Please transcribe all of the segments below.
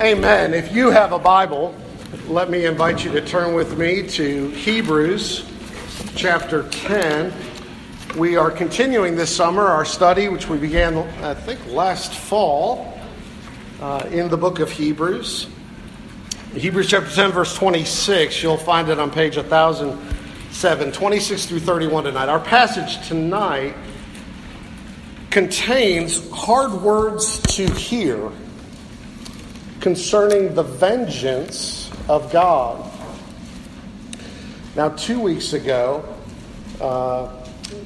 Amen. If you have a Bible, let me invite you to turn with me to Hebrews chapter 10. We are continuing this summer our study, which we began, I think, last fall uh, in the book of Hebrews. Hebrews chapter 10, verse 26, you'll find it on page 1007, 26 through 31 tonight. Our passage tonight contains hard words to hear concerning the vengeance of God. Now, two weeks ago, uh,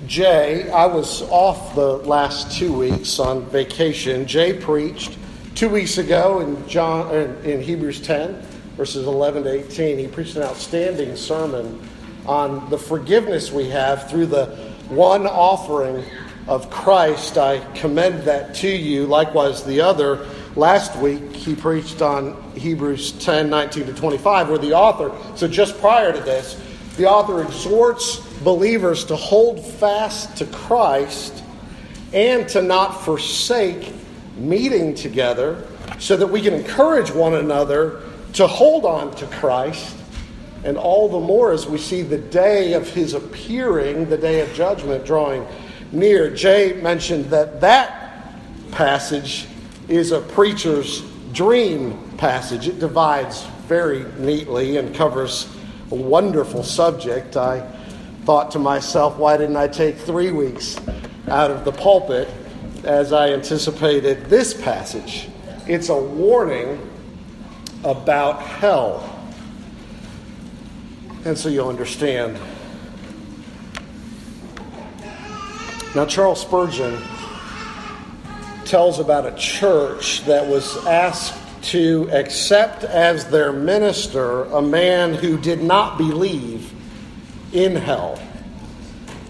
Jay, I was off the last two weeks on vacation. Jay preached two weeks ago in John in Hebrews 10, verses 11 to 18. He preached an outstanding sermon on the forgiveness we have through the one offering of Christ. I commend that to you. Likewise, the other Last week, he preached on Hebrews 10 19 to 25, where the author, so just prior to this, the author exhorts believers to hold fast to Christ and to not forsake meeting together so that we can encourage one another to hold on to Christ. And all the more as we see the day of his appearing, the day of judgment drawing near. Jay mentioned that that passage is a preacher's dream passage. It divides very neatly and covers a wonderful subject. I thought to myself, why didn't I take three weeks out of the pulpit as I anticipated this passage? It's a warning about hell. And so you'll understand. Now, Charles Spurgeon tells about a church that was asked to accept as their minister a man who did not believe in hell.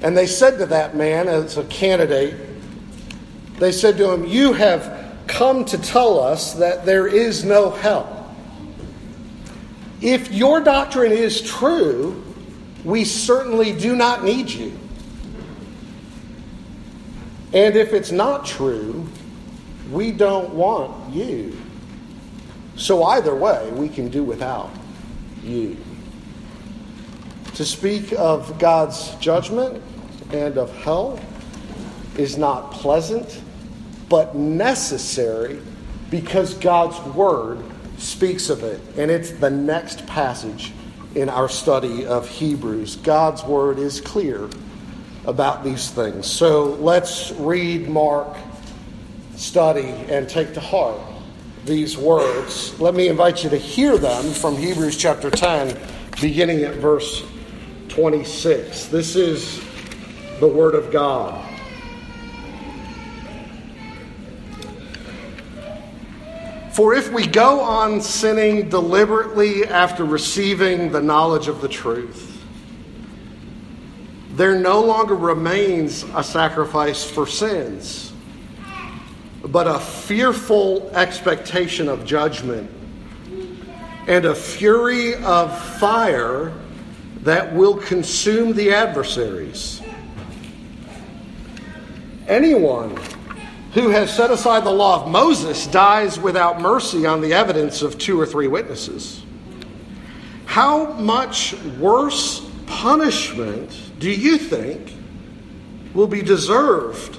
And they said to that man, as a candidate, they said to him, You have come to tell us that there is no hell. If your doctrine is true, we certainly do not need you. And if it's not true, we don't want you. So, either way, we can do without you. To speak of God's judgment and of hell is not pleasant, but necessary because God's Word speaks of it. And it's the next passage in our study of Hebrews. God's Word is clear about these things. So let's read Mark study and take to heart these words. Let me invite you to hear them from Hebrews chapter 10, beginning at verse 26. This is the Word of God. For if we go on sinning deliberately after receiving the knowledge of the truth, there no longer remains a sacrifice for sins but a fearful expectation of judgment and a fury of fire that will consume the adversaries. Anyone who has set aside the law of Moses dies without mercy on the evidence of two or three witnesses. How much worse punishment do you think will be deserved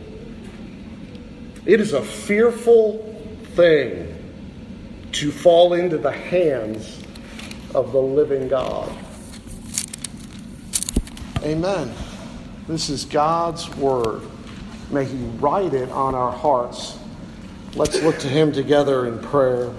It is a fearful thing to fall into the hands of the living God. Amen. This is God's word. May He write it on our hearts. Let's look to Him together in prayer.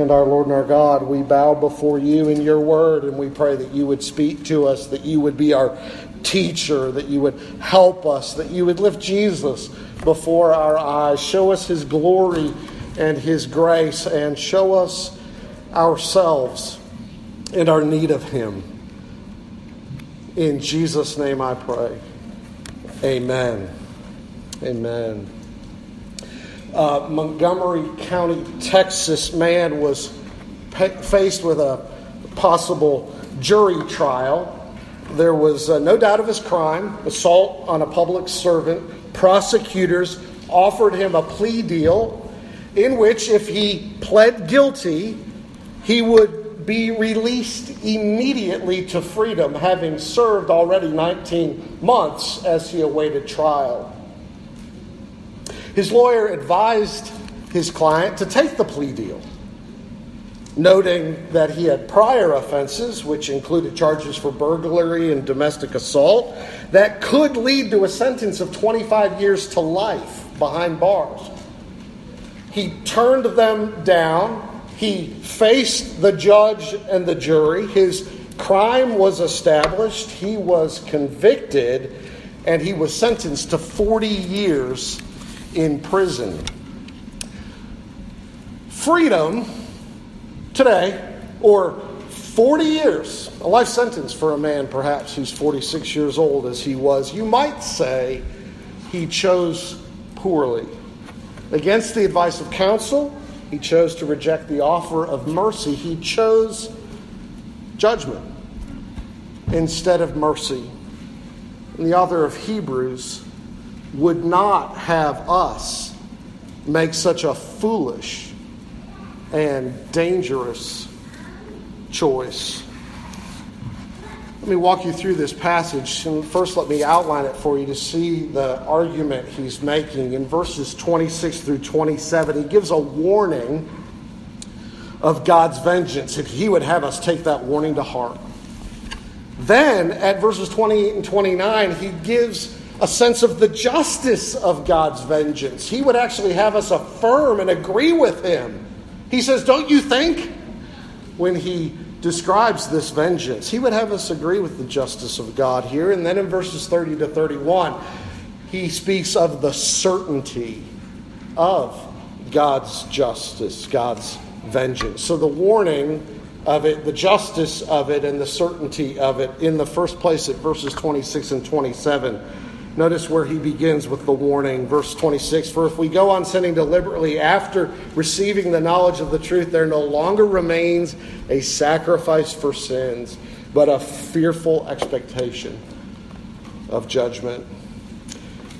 And our Lord and our God, we bow before you in your word, and we pray that you would speak to us, that you would be our teacher, that you would help us, that you would lift Jesus before our eyes, show us his glory and his grace, and show us ourselves and our need of him. In Jesus' name I pray. Amen. Amen. Uh, Montgomery County, Texas man was faced with a possible jury trial. There was uh, no doubt of his crime, assault on a public servant. Prosecutors offered him a plea deal in which, if he pled guilty, he would be released immediately to freedom, having served already 19 months as he awaited trial. His lawyer advised his client to take the plea deal noting that he had prior offenses, which included charges for burglary and domestic assault, that could lead to a sentence of 25 years to life behind bars. He turned them down. He faced the judge and the jury. His crime was established. He was convicted, and he was sentenced to 40 years in prison. Freedom today, or 40 years, a life sentence for a man perhaps who's 46 years old as he was, you might say he chose poorly. Against the advice of counsel, he chose to reject the offer of mercy. He chose judgment instead of mercy. And the author of Hebrews would not have us make such a foolish and dangerous choice. Let me walk you through this passage. And first, let me outline it for you to see the argument he's making. In verses 26 through 27, he gives a warning of God's vengeance, if he would have us take that warning to heart. Then, at verses 28 and 29, he gives a sense of the justice of God's vengeance. He would actually have us affirm and agree with him he says, Don't you think? When he describes this vengeance, he would have us agree with the justice of God here. And then in verses 30 to 31, he speaks of the certainty of God's justice, God's vengeance. So the warning of it, the justice of it, and the certainty of it in the first place at verses 26 and 27 Notice where he begins with the warning, verse 26 For if we go on sinning deliberately after receiving the knowledge of the truth, there no longer remains a sacrifice for sins, but a fearful expectation of judgment.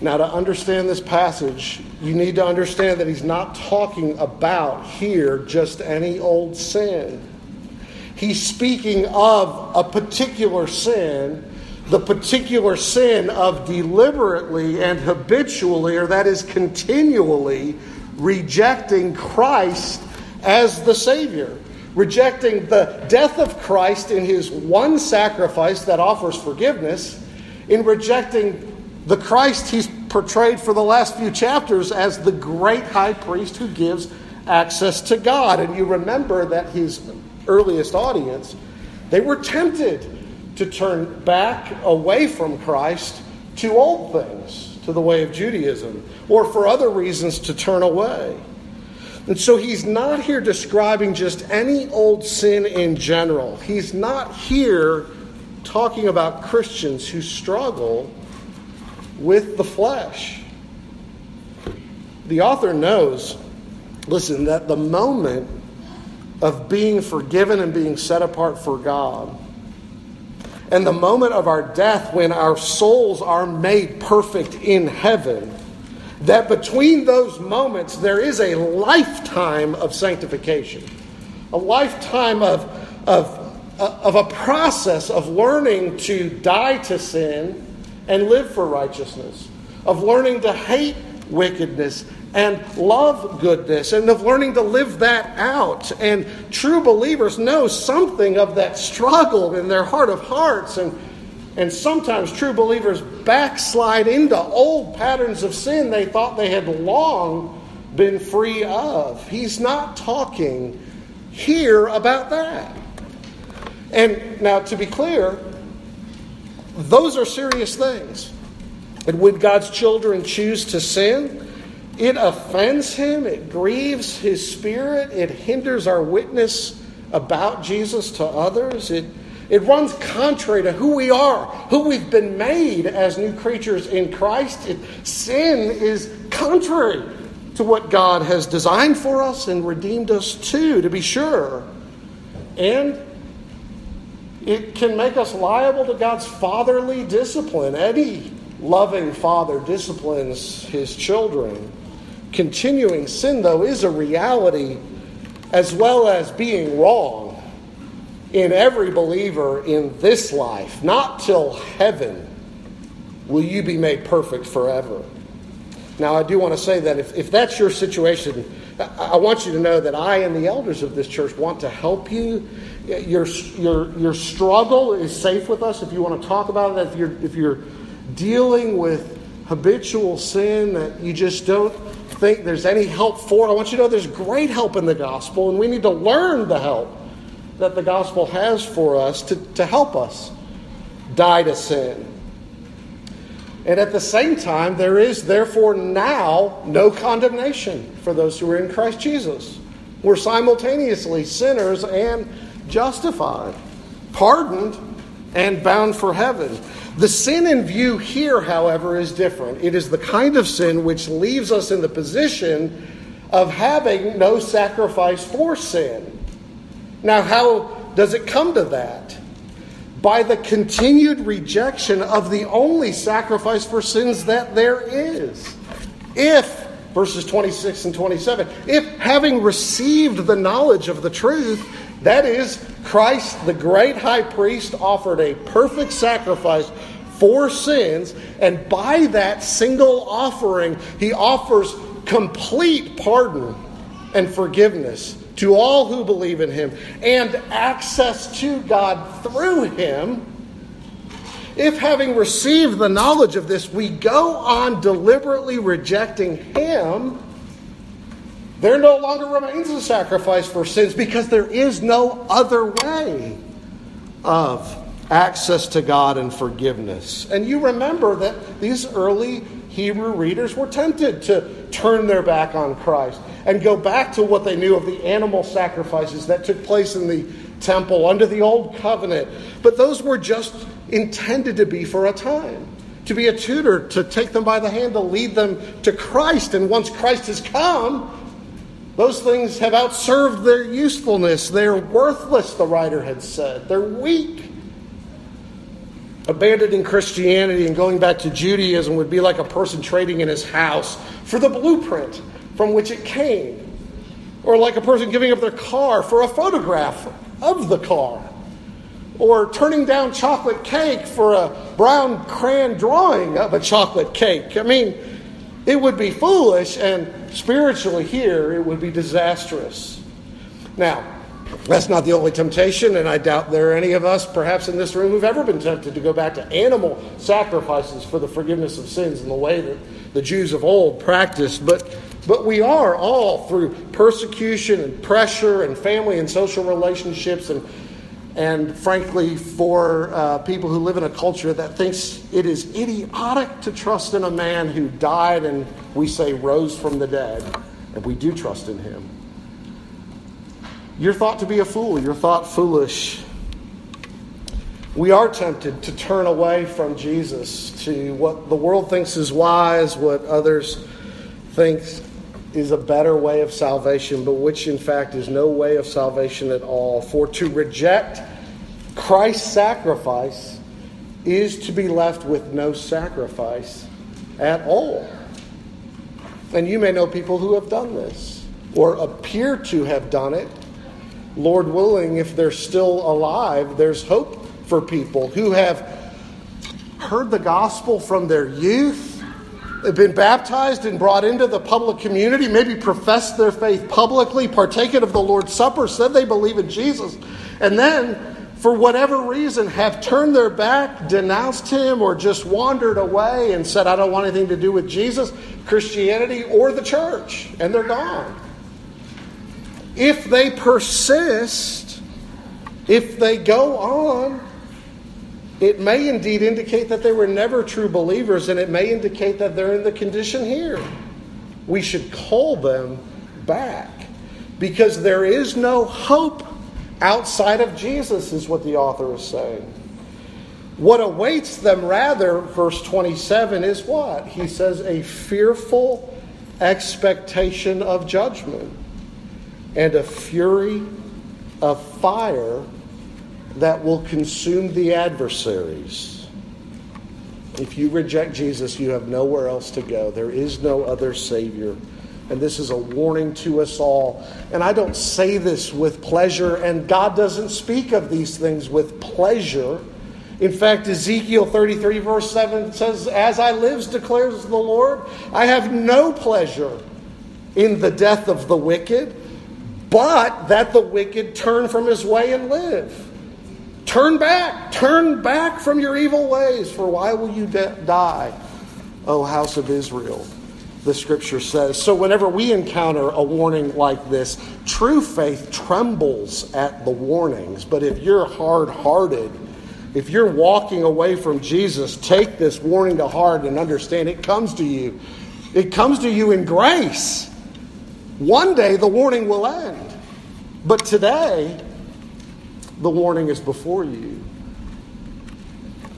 Now, to understand this passage, you need to understand that he's not talking about here just any old sin. He's speaking of a particular sin the particular sin of deliberately and habitually, or that is continually, rejecting Christ as the Savior, rejecting the death of Christ in his one sacrifice that offers forgiveness, in rejecting the Christ he's portrayed for the last few chapters as the great high priest who gives access to God. And you remember that his earliest audience, they were tempted to turn back away from Christ to old things, to the way of Judaism, or for other reasons to turn away. And so he's not here describing just any old sin in general. He's not here talking about Christians who struggle with the flesh. The author knows, listen, that the moment of being forgiven and being set apart for God and the moment of our death when our souls are made perfect in heaven, that between those moments there is a lifetime of sanctification, a lifetime of, of, of a process of learning to die to sin and live for righteousness, of learning to hate wickedness and love goodness and of learning to live that out. And true believers know something of that struggle in their heart of hearts. And, and sometimes true believers backslide into old patterns of sin they thought they had long been free of. He's not talking here about that. And now, to be clear, those are serious things. And when God's children choose to sin, it offends him, it grieves his spirit, it hinders our witness about Jesus to others. It, it runs contrary to who we are, who we've been made as new creatures in Christ. It, sin is contrary to what God has designed for us and redeemed us to, to be sure. And it can make us liable to God's fatherly discipline. Any loving father disciplines his children. Continuing sin, though, is a reality as well as being wrong in every believer in this life. Not till heaven will you be made perfect forever. Now, I do want to say that if, if that's your situation, I want you to know that I and the elders of this church want to help you. Your, your, your struggle is safe with us if you want to talk about it. If you're, if you're dealing with habitual sin that you just don't think there's any help for, I want you to know there's great help in the gospel, and we need to learn the help that the gospel has for us to, to help us die to sin. And at the same time, there is therefore now no condemnation for those who are in Christ Jesus. We're simultaneously sinners and justified, pardoned, and bound for heaven. The sin in view here, however, is different. It is the kind of sin which leaves us in the position of having no sacrifice for sin. Now, how does it come to that? By the continued rejection of the only sacrifice for sins that there is. If, verses 26 and 27, if having received the knowledge of the truth, that is, Christ, the great high priest, offered a perfect sacrifice for sins, and by that single offering, he offers complete pardon and forgiveness to all who believe in him and access to God through him. If, having received the knowledge of this, we go on deliberately rejecting him, there no longer remains a sacrifice for sins because there is no other way of access to God and forgiveness. And you remember that these early Hebrew readers were tempted to turn their back on Christ and go back to what they knew of the animal sacrifices that took place in the temple under the old covenant. But those were just intended to be for a time, to be a tutor, to take them by the hand, to lead them to Christ. And once Christ has come, those things have outserved their usefulness. They're worthless, the writer had said. They're weak abandoning Christianity and going back to Judaism would be like a person trading in his house for the blueprint from which it came, or like a person giving up their car for a photograph of the car, or turning down chocolate cake for a brown crayon drawing of a chocolate cake. I mean, it would be foolish, and spiritually, here, it would be disastrous. Now, that's not the only temptation, and I doubt there are any of us, perhaps in this room, who've ever been tempted to go back to animal sacrifices for the forgiveness of sins in the way that the Jews of old practiced. But, but we are all, through persecution and pressure and family and social relationships, and, and frankly, for uh, people who live in a culture that thinks it is idiotic to trust in a man who died and we say rose from the dead, and we do trust in him. You're thought to be a fool. You're thought foolish. We are tempted to turn away from Jesus to what the world thinks is wise, what others think is a better way of salvation, but which in fact is no way of salvation at all. For to reject Christ's sacrifice is to be left with no sacrifice at all. And you may know people who have done this or appear to have done it Lord willing, if they're still alive, there's hope for people who have heard the gospel from their youth, have been baptized and brought into the public community, maybe professed their faith publicly, partaken of the Lord's Supper, said they believe in Jesus, and then, for whatever reason, have turned their back, denounced him, or just wandered away and said, I don't want anything to do with Jesus, Christianity, or the church, and they're gone. If they persist, if they go on, it may indeed indicate that they were never true believers, and it may indicate that they're in the condition here. We should call them back because there is no hope outside of Jesus, is what the author is saying. What awaits them, rather, verse 27, is what? He says, a fearful expectation of judgment and a fury of fire that will consume the adversaries. If you reject Jesus, you have nowhere else to go. There is no other Savior. And this is a warning to us all. And I don't say this with pleasure, and God doesn't speak of these things with pleasure. In fact, Ezekiel 33, verse 7 says, As I live, declares the Lord, I have no pleasure in the death of the wicked, but that the wicked turn from his way and live. Turn back, turn back from your evil ways, for why will you de- die, O house of Israel? The scripture says. So, whenever we encounter a warning like this, true faith trembles at the warnings. But if you're hard hearted, if you're walking away from Jesus, take this warning to heart and understand it comes to you. It comes to you in grace. One day the warning will end. But today, the warning is before you.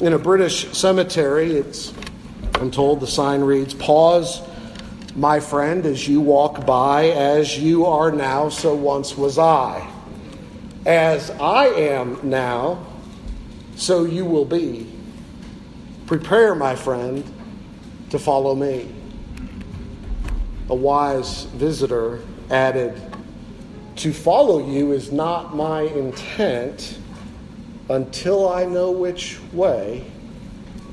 In a British cemetery, it's, I'm told the sign reads, Pause, my friend, as you walk by, as you are now, so once was I. As I am now, so you will be. Prepare, my friend, to follow me. A wise visitor added, to follow you is not my intent until I know which way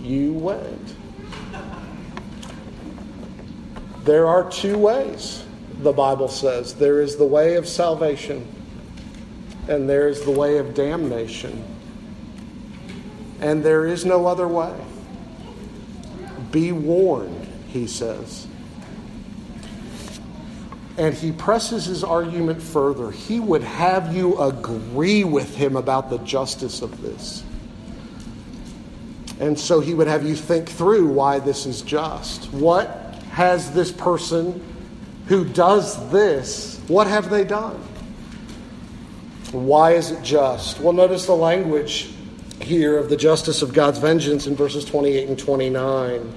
you went. There are two ways, the Bible says. There is the way of salvation, and there is the way of damnation. And there is no other way. Be warned, he says. And he presses his argument further. He would have you agree with him about the justice of this. And so he would have you think through why this is just. What has this person who does this, what have they done? Why is it just? Well, notice the language here of the justice of God's vengeance in verses 28 and 29.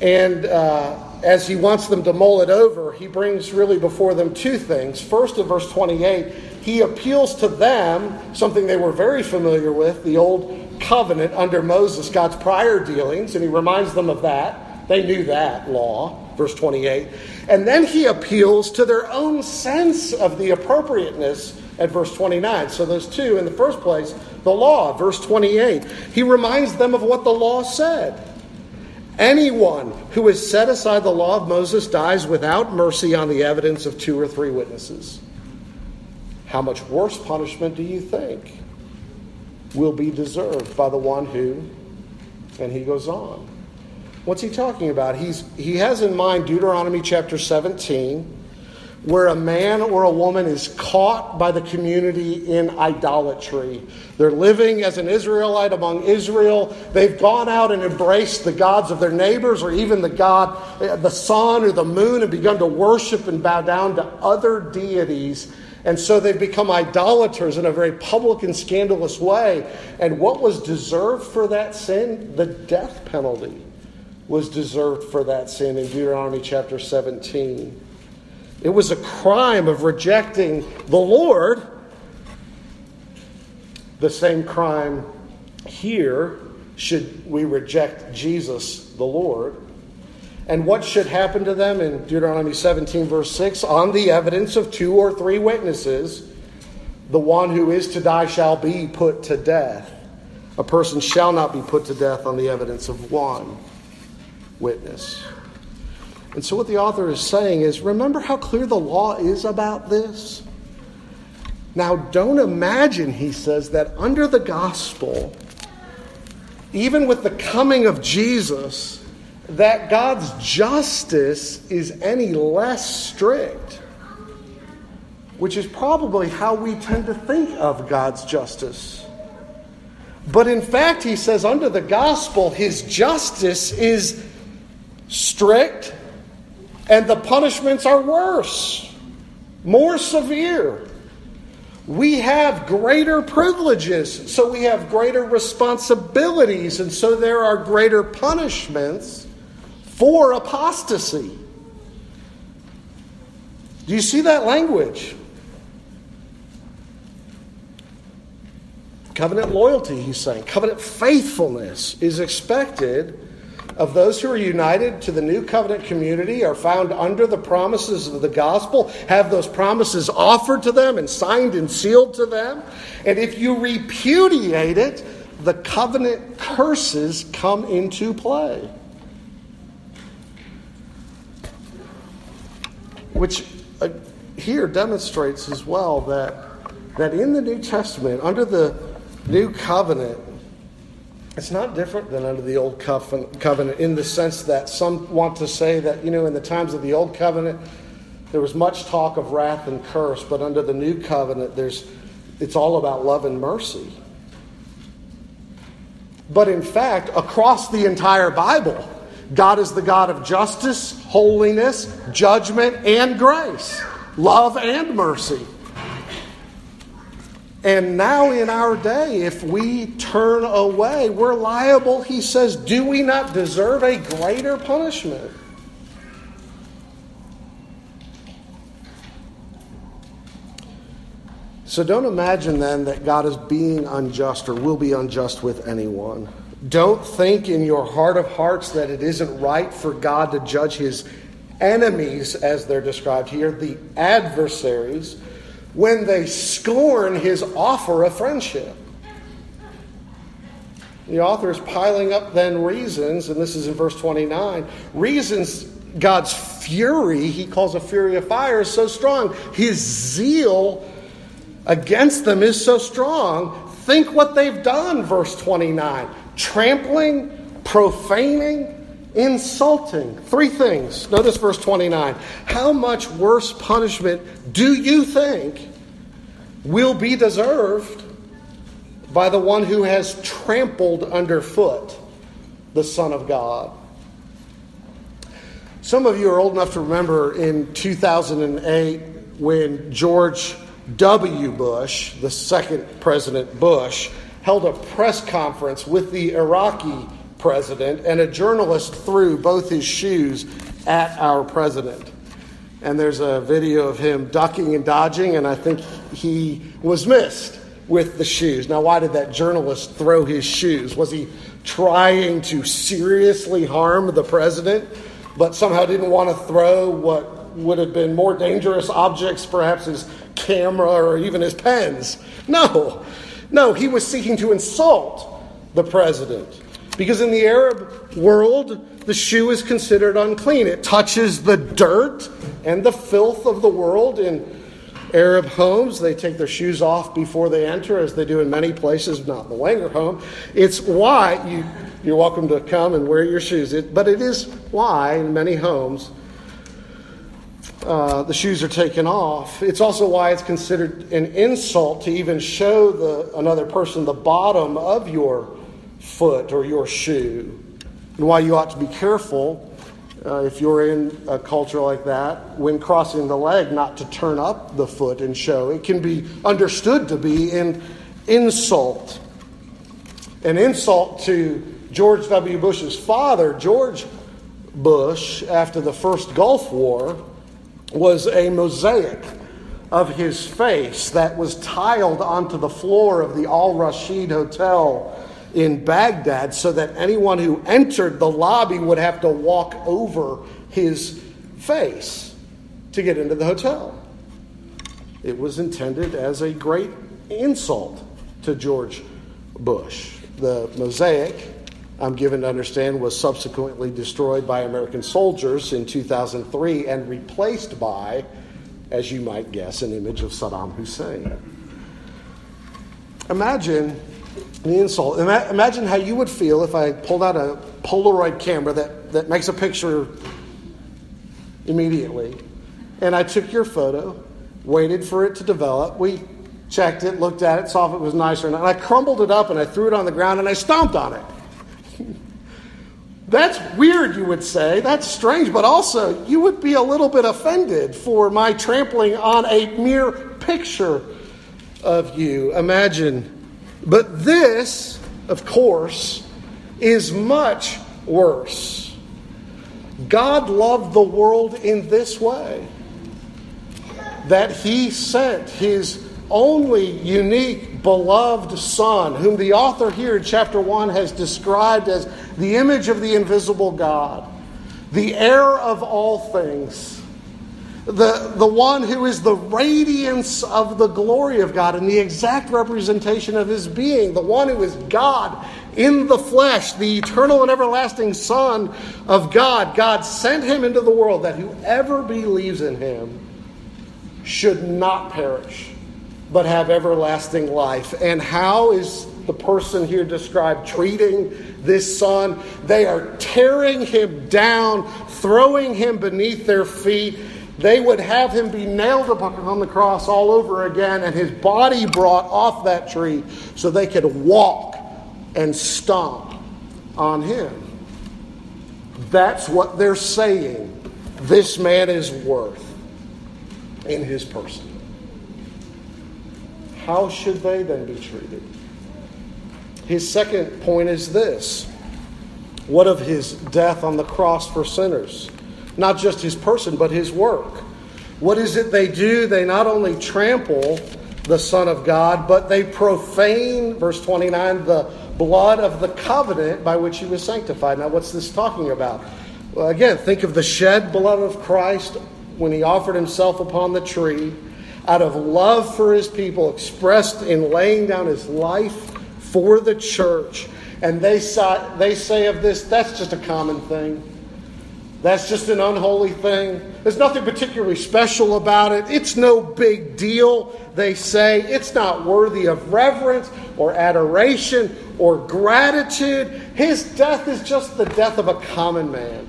And uh, as he wants them to mull it over, he brings really before them two things. First, in verse 28, he appeals to them, something they were very familiar with, the old covenant under Moses, God's prior dealings, and he reminds them of that. They knew that law, verse 28. And then he appeals to their own sense of the appropriateness at verse 29. So those two, in the first place, the law, verse 28. He reminds them of what the law said. Anyone who has set aside the law of Moses dies without mercy on the evidence of two or three witnesses. How much worse punishment do you think will be deserved by the one who, and he goes on. What's he talking about? He's, he has in mind Deuteronomy chapter 17 where a man or a woman is caught by the community in idolatry. They're living as an Israelite among Israel. They've gone out and embraced the gods of their neighbors or even the God, eh, the sun or the moon, and begun to worship and bow down to other deities. And so they've become idolaters in a very public and scandalous way. And what was deserved for that sin? The death penalty was deserved for that sin in Deuteronomy chapter 17. It was a crime of rejecting the Lord. The same crime here should we reject Jesus the Lord. And what should happen to them in Deuteronomy 17, verse 6? On the evidence of two or three witnesses, the one who is to die shall be put to death. A person shall not be put to death on the evidence of one witness. And so, what the author is saying is remember how clear the law is about this? Now, don't imagine, he says, that under the gospel, even with the coming of Jesus, that God's justice is any less strict, which is probably how we tend to think of God's justice. But in fact, he says, under the gospel, his justice is strict and the punishments are worse, more severe. We have greater privileges, so we have greater responsibilities, and so there are greater punishments for apostasy. Do you see that language? Covenant loyalty, he's saying. Covenant faithfulness is expected of those who are united to the new covenant community, are found under the promises of the gospel, have those promises offered to them and signed and sealed to them. And if you repudiate it, the covenant curses come into play. Which uh, here demonstrates as well that, that in the New Testament, under the new covenant, it's not different than under the old covenant in the sense that some want to say that, you know, in the times of the old covenant, there was much talk of wrath and curse, but under the new covenant, there's, it's all about love and mercy. But in fact, across the entire Bible, God is the God of justice, holiness, judgment, and grace, love and mercy. And now, in our day, if we turn away, we're liable, he says, do we not deserve a greater punishment? So don't imagine then that God is being unjust or will be unjust with anyone. Don't think in your heart of hearts that it isn't right for God to judge his enemies, as they're described here, the adversaries when they scorn his offer of friendship. The author is piling up then reasons, and this is in verse 29 reasons God's fury, he calls a fury of fire, is so strong. His zeal against them is so strong. Think what they've done, verse 29 trampling, profaning, insulting. Three things. Notice verse 29. How much worse punishment do you think will be deserved by the one who has trampled underfoot the Son of God? Some of you are old enough to remember in 2008 when George W. Bush, the second President Bush, held a press conference with the Iraqi president, and a journalist threw both his shoes at our president. And there's a video of him ducking and dodging, and I think he was missed with the shoes. Now, why did that journalist throw his shoes? Was he trying to seriously harm the president, but somehow didn't want to throw what would have been more dangerous objects, perhaps his camera or even his pens? No, no, he was seeking to insult the president. Because in the Arab world, the shoe is considered unclean. It touches the dirt and the filth of the world. In Arab homes, they take their shoes off before they enter, as they do in many places, not the Langer home. It's why you, you're welcome to come and wear your shoes. It, but it is why in many homes uh, the shoes are taken off. It's also why it's considered an insult to even show the, another person the bottom of your foot or your shoe. And why you ought to be careful uh, if you're in a culture like that when crossing the leg not to turn up the foot and show. It can be understood to be an insult. An insult to George W. Bush's father, George Bush, after the first Gulf War, was a mosaic of his face that was tiled onto the floor of the Al Rashid Hotel in Baghdad so that anyone who entered the lobby would have to walk over his face to get into the hotel. It was intended as a great insult to George Bush. The mosaic, I'm given to understand, was subsequently destroyed by American soldiers in 2003 and replaced by, as you might guess, an image of Saddam Hussein. Imagine the insult. Imagine how you would feel if I pulled out a Polaroid camera that, that makes a picture immediately, and I took your photo, waited for it to develop. We checked it, looked at it, saw if it was nice or not. And I crumbled it up and I threw it on the ground and I stomped on it. That's weird, you would say. That's strange, but also you would be a little bit offended for my trampling on a mere picture of you. Imagine. But this, of course, is much worse. God loved the world in this way that he sent his only unique, beloved Son, whom the author here in chapter 1 has described as the image of the invisible God, the heir of all things, the, the one who is the radiance of the glory of God and the exact representation of his being, the one who is God in the flesh, the eternal and everlasting Son of God. God sent him into the world that whoever believes in him should not perish, but have everlasting life. And how is the person here described treating this son? They are tearing him down, throwing him beneath their feet. They would have him be nailed upon the cross all over again and his body brought off that tree so they could walk and stomp on him. That's what they're saying this man is worth in his person. How should they then be treated? His second point is this What of his death on the cross for sinners? Not just his person, but his work. What is it they do? They not only trample the Son of God, but they profane, verse 29, the blood of the covenant by which he was sanctified. Now, what's this talking about? Well, again, think of the shed blood of Christ when he offered himself upon the tree out of love for his people, expressed in laying down his life for the church. And they say, they say of this, that's just a common thing. That's just an unholy thing. There's nothing particularly special about it. It's no big deal, they say. It's not worthy of reverence or adoration or gratitude. His death is just the death of a common man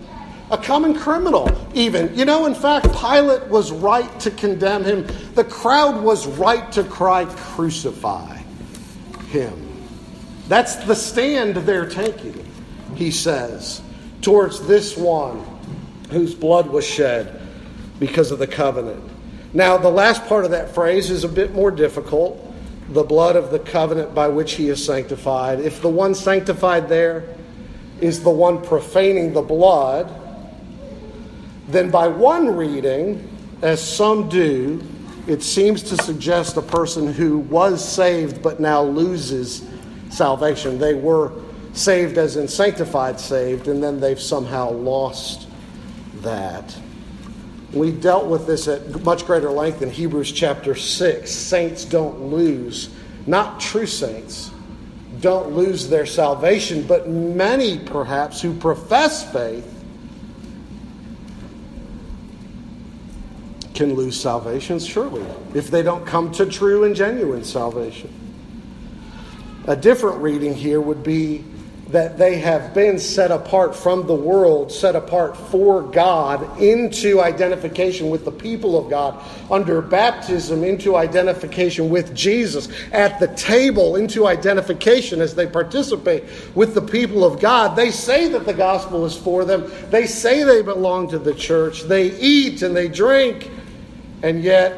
a common criminal, even. You know, in fact, Pilate was right to condemn him. The crowd was right to cry, Crucify him. That's the stand they're taking, he says, towards this one whose blood was shed because of the covenant. Now, the last part of that phrase is a bit more difficult the blood of the covenant by which he is sanctified. If the one sanctified there is the one profaning the blood, then by one reading, as some do, it seems to suggest a person who was saved but now loses salvation. They were saved as in sanctified saved, and then they've somehow lost that. We dealt with this at much greater length in Hebrews chapter 6. Saints don't lose, not true saints, don't lose their salvation, but many perhaps who profess faith can lose salvation, surely, if they don't come to true and genuine salvation. A different reading here would be that they have been set apart from the world, set apart for God, into identification with the people of God, under baptism, into identification with Jesus, at the table, into identification as they participate with the people of God. They say that the gospel is for them, they say they belong to the church, they eat and they drink and yet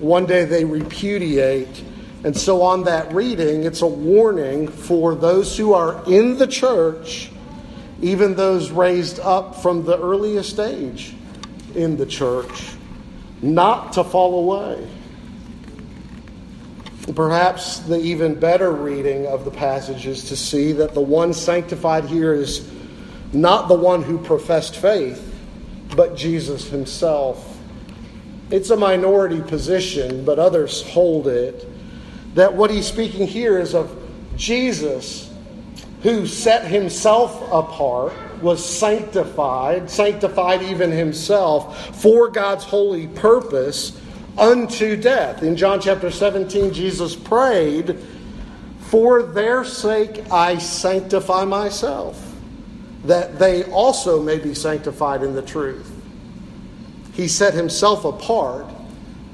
one day they repudiate. And so, on that reading, it's a warning for those who are in the church, even those raised up from the earliest age in the church, not to fall away. Perhaps the even better reading of the passage is to see that the one sanctified here is not the one who professed faith, but Jesus himself it's a minority position, but others hold it. That what he's speaking here is of Jesus who set himself apart, was sanctified, sanctified even himself for God's holy purpose unto death. In John chapter 17, Jesus prayed, For their sake I sanctify myself, that they also may be sanctified in the truth. He set himself apart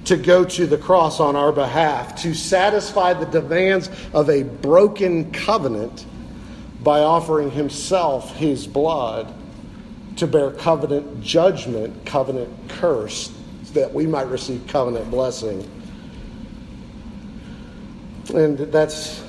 to go to the cross on our behalf, to satisfy the demands of a broken covenant by offering himself his blood to bear covenant judgment, covenant curse, that we might receive covenant blessing. And that's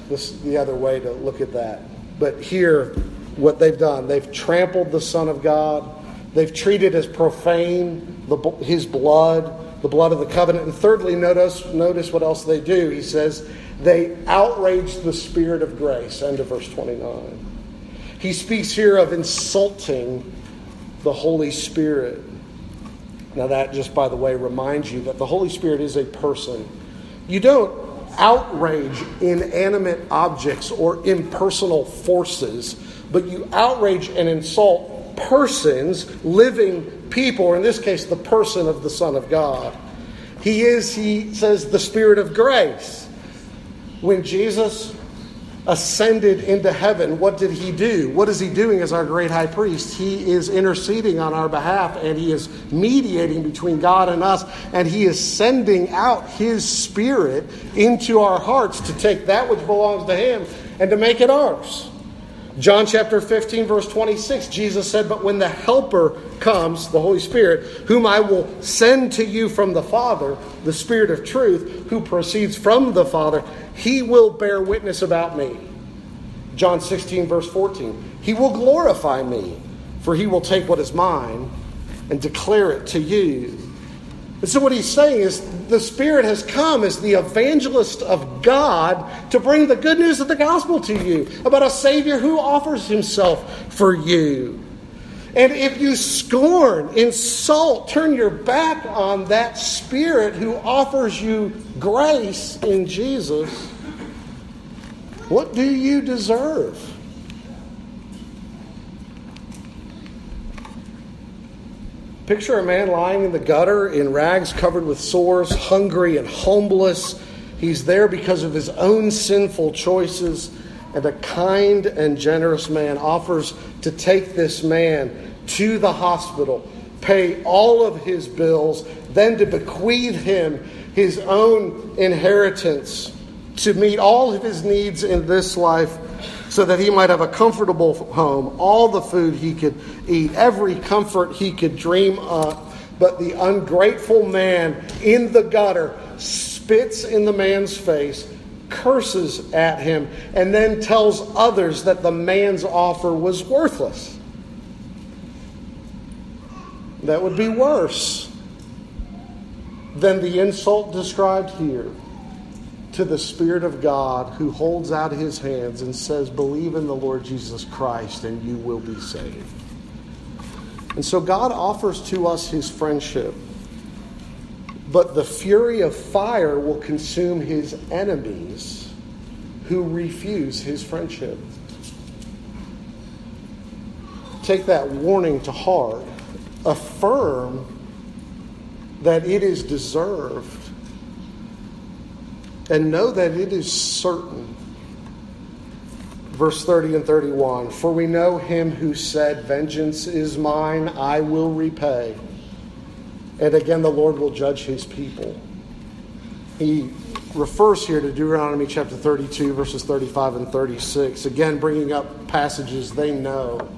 the other way to look at that. But here, what they've done, they've trampled the Son of God, they've treated as profane the, his blood, the blood of the covenant. And thirdly, notice, notice what else they do. He says, they outrage the Spirit of grace. End of verse 29. He speaks here of insulting the Holy Spirit. Now, that just by the way reminds you that the Holy Spirit is a person. You don't outrage inanimate objects or impersonal forces, but you outrage and insult persons, living people, or in this case, the person of the Son of God. He is, he says, the Spirit of grace. When Jesus ascended into heaven, what did he do? What is he doing as our great high priest? He is interceding on our behalf and he is mediating between God and us, and he is sending out his spirit into our hearts to take that which belongs to him and to make it ours. John chapter 15, verse 26, Jesus said, But when the Helper comes, the Holy Spirit, whom I will send to you from the Father, the Spirit of truth, who proceeds from the Father, he will bear witness about me. John 16, verse 14, He will glorify me, for he will take what is mine and declare it to you. And so, what he's saying is the Spirit has come as the evangelist of God to bring the good news of the gospel to you about a Savior who offers himself for you. And if you scorn, insult, turn your back on that Spirit who offers you grace in Jesus, what do you deserve? Picture a man lying in the gutter in rags covered with sores, hungry and homeless. He's there because of his own sinful choices, and a kind and generous man offers to take this man to the hospital, pay all of his bills, then to bequeath him his own inheritance to meet all of his needs in this life so that he might have a comfortable home, all the food he could eat, every comfort he could dream of. But the ungrateful man in the gutter spits in the man's face, curses at him, and then tells others that the man's offer was worthless. That would be worse than the insult described here to the Spirit of God who holds out his hands and says, Believe in the Lord Jesus Christ and you will be saved. And so God offers to us his friendship, but the fury of fire will consume his enemies who refuse his friendship. Take that warning to heart. Affirm that it is deserved and know that it is certain. Verse 30 and 31 For we know him who said, Vengeance is mine, I will repay. And again, the Lord will judge his people. He refers here to Deuteronomy chapter 32, verses 35 and 36, again, bringing up passages they know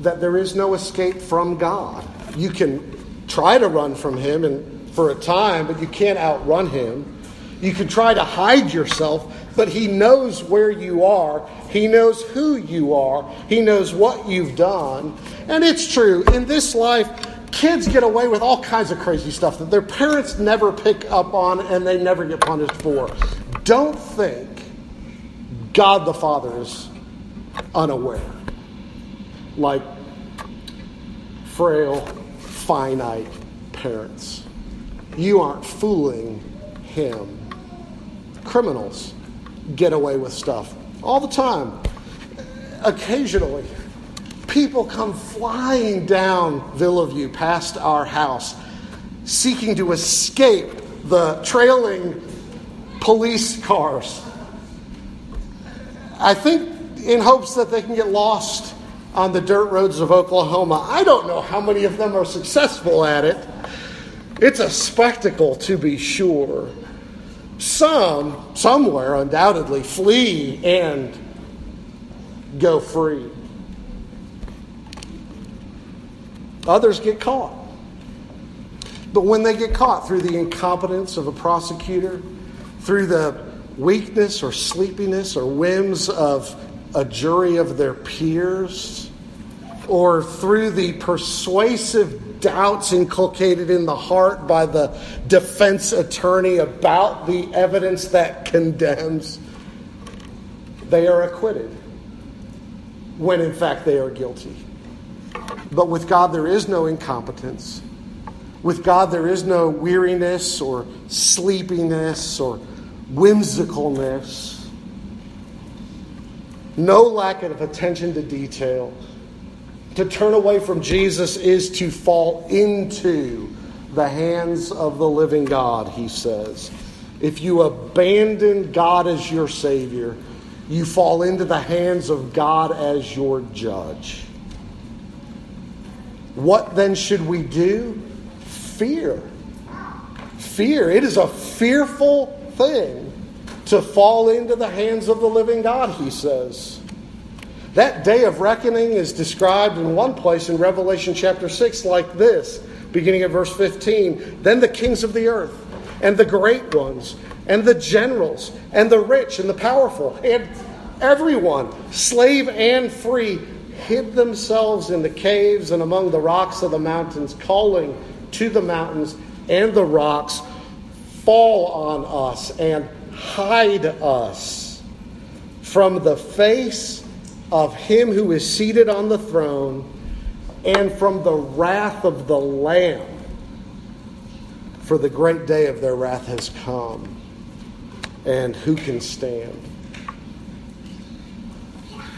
that there is no escape from God. You can try to run from him and for a time, but you can't outrun him. You can try to hide yourself, but he knows where you are. He knows who you are. He knows what you've done. And it's true, in this life, kids get away with all kinds of crazy stuff that their parents never pick up on and they never get punished for. Don't think God the Father is unaware. Like frail, finite parents. You aren't fooling him. Criminals get away with stuff all the time. Occasionally, people come flying down Villaview past our house, seeking to escape the trailing police cars. I think in hopes that they can get lost on the dirt roads of Oklahoma. I don't know how many of them are successful at it. It's a spectacle to be sure. Some, somewhere undoubtedly, flee and go free. Others get caught. But when they get caught through the incompetence of a prosecutor, through the weakness or sleepiness or whims of a jury of their peers, or through the persuasive doubts inculcated in the heart by the defense attorney about the evidence that condemns, they are acquitted when in fact they are guilty. But with God, there is no incompetence. With God, there is no weariness or sleepiness or whimsicalness, no lack of attention to detail. To turn away from Jesus is to fall into the hands of the living God, he says. If you abandon God as your Savior, you fall into the hands of God as your judge. What then should we do? Fear. Fear. It is a fearful thing to fall into the hands of the living God, he says. That day of reckoning is described in one place in Revelation chapter 6 like this, beginning at verse 15. Then the kings of the earth, and the great ones, and the generals, and the rich, and the powerful, and everyone, slave and free, hid themselves in the caves and among the rocks of the mountains, calling to the mountains and the rocks, Fall on us and hide us from the face of him who is seated on the throne and from the wrath of the Lamb. For the great day of their wrath has come, and who can stand?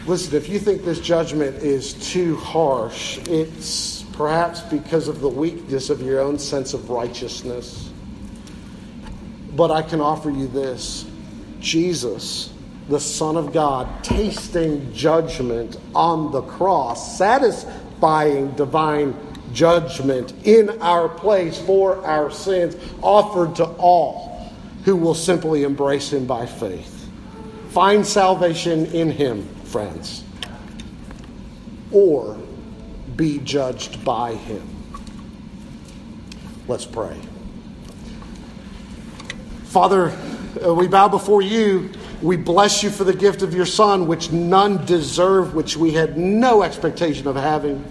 Listen, if you think this judgment is too harsh, it's perhaps because of the weakness of your own sense of righteousness. But I can offer you this Jesus, the Son of God, tasting judgment on the cross, satisfying divine judgment in our place for our sins, offered to all who will simply embrace Him by faith. Find salvation in Him, friends, or be judged by Him. Let's pray. Father, uh, we bow before you. We bless you for the gift of your Son, which none deserve, which we had no expectation of having.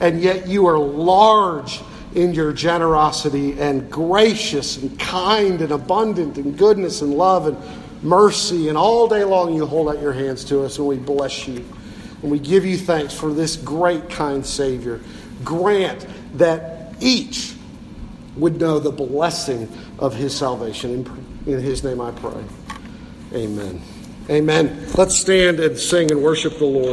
And yet you are large in your generosity and gracious and kind and abundant in goodness and love and mercy. And all day long you hold out your hands to us, and we bless you. And we give you thanks for this great, kind Savior. Grant that each would know the blessing of his salvation. In, in his name I pray. Amen. Amen. Let's stand and sing and worship the Lord.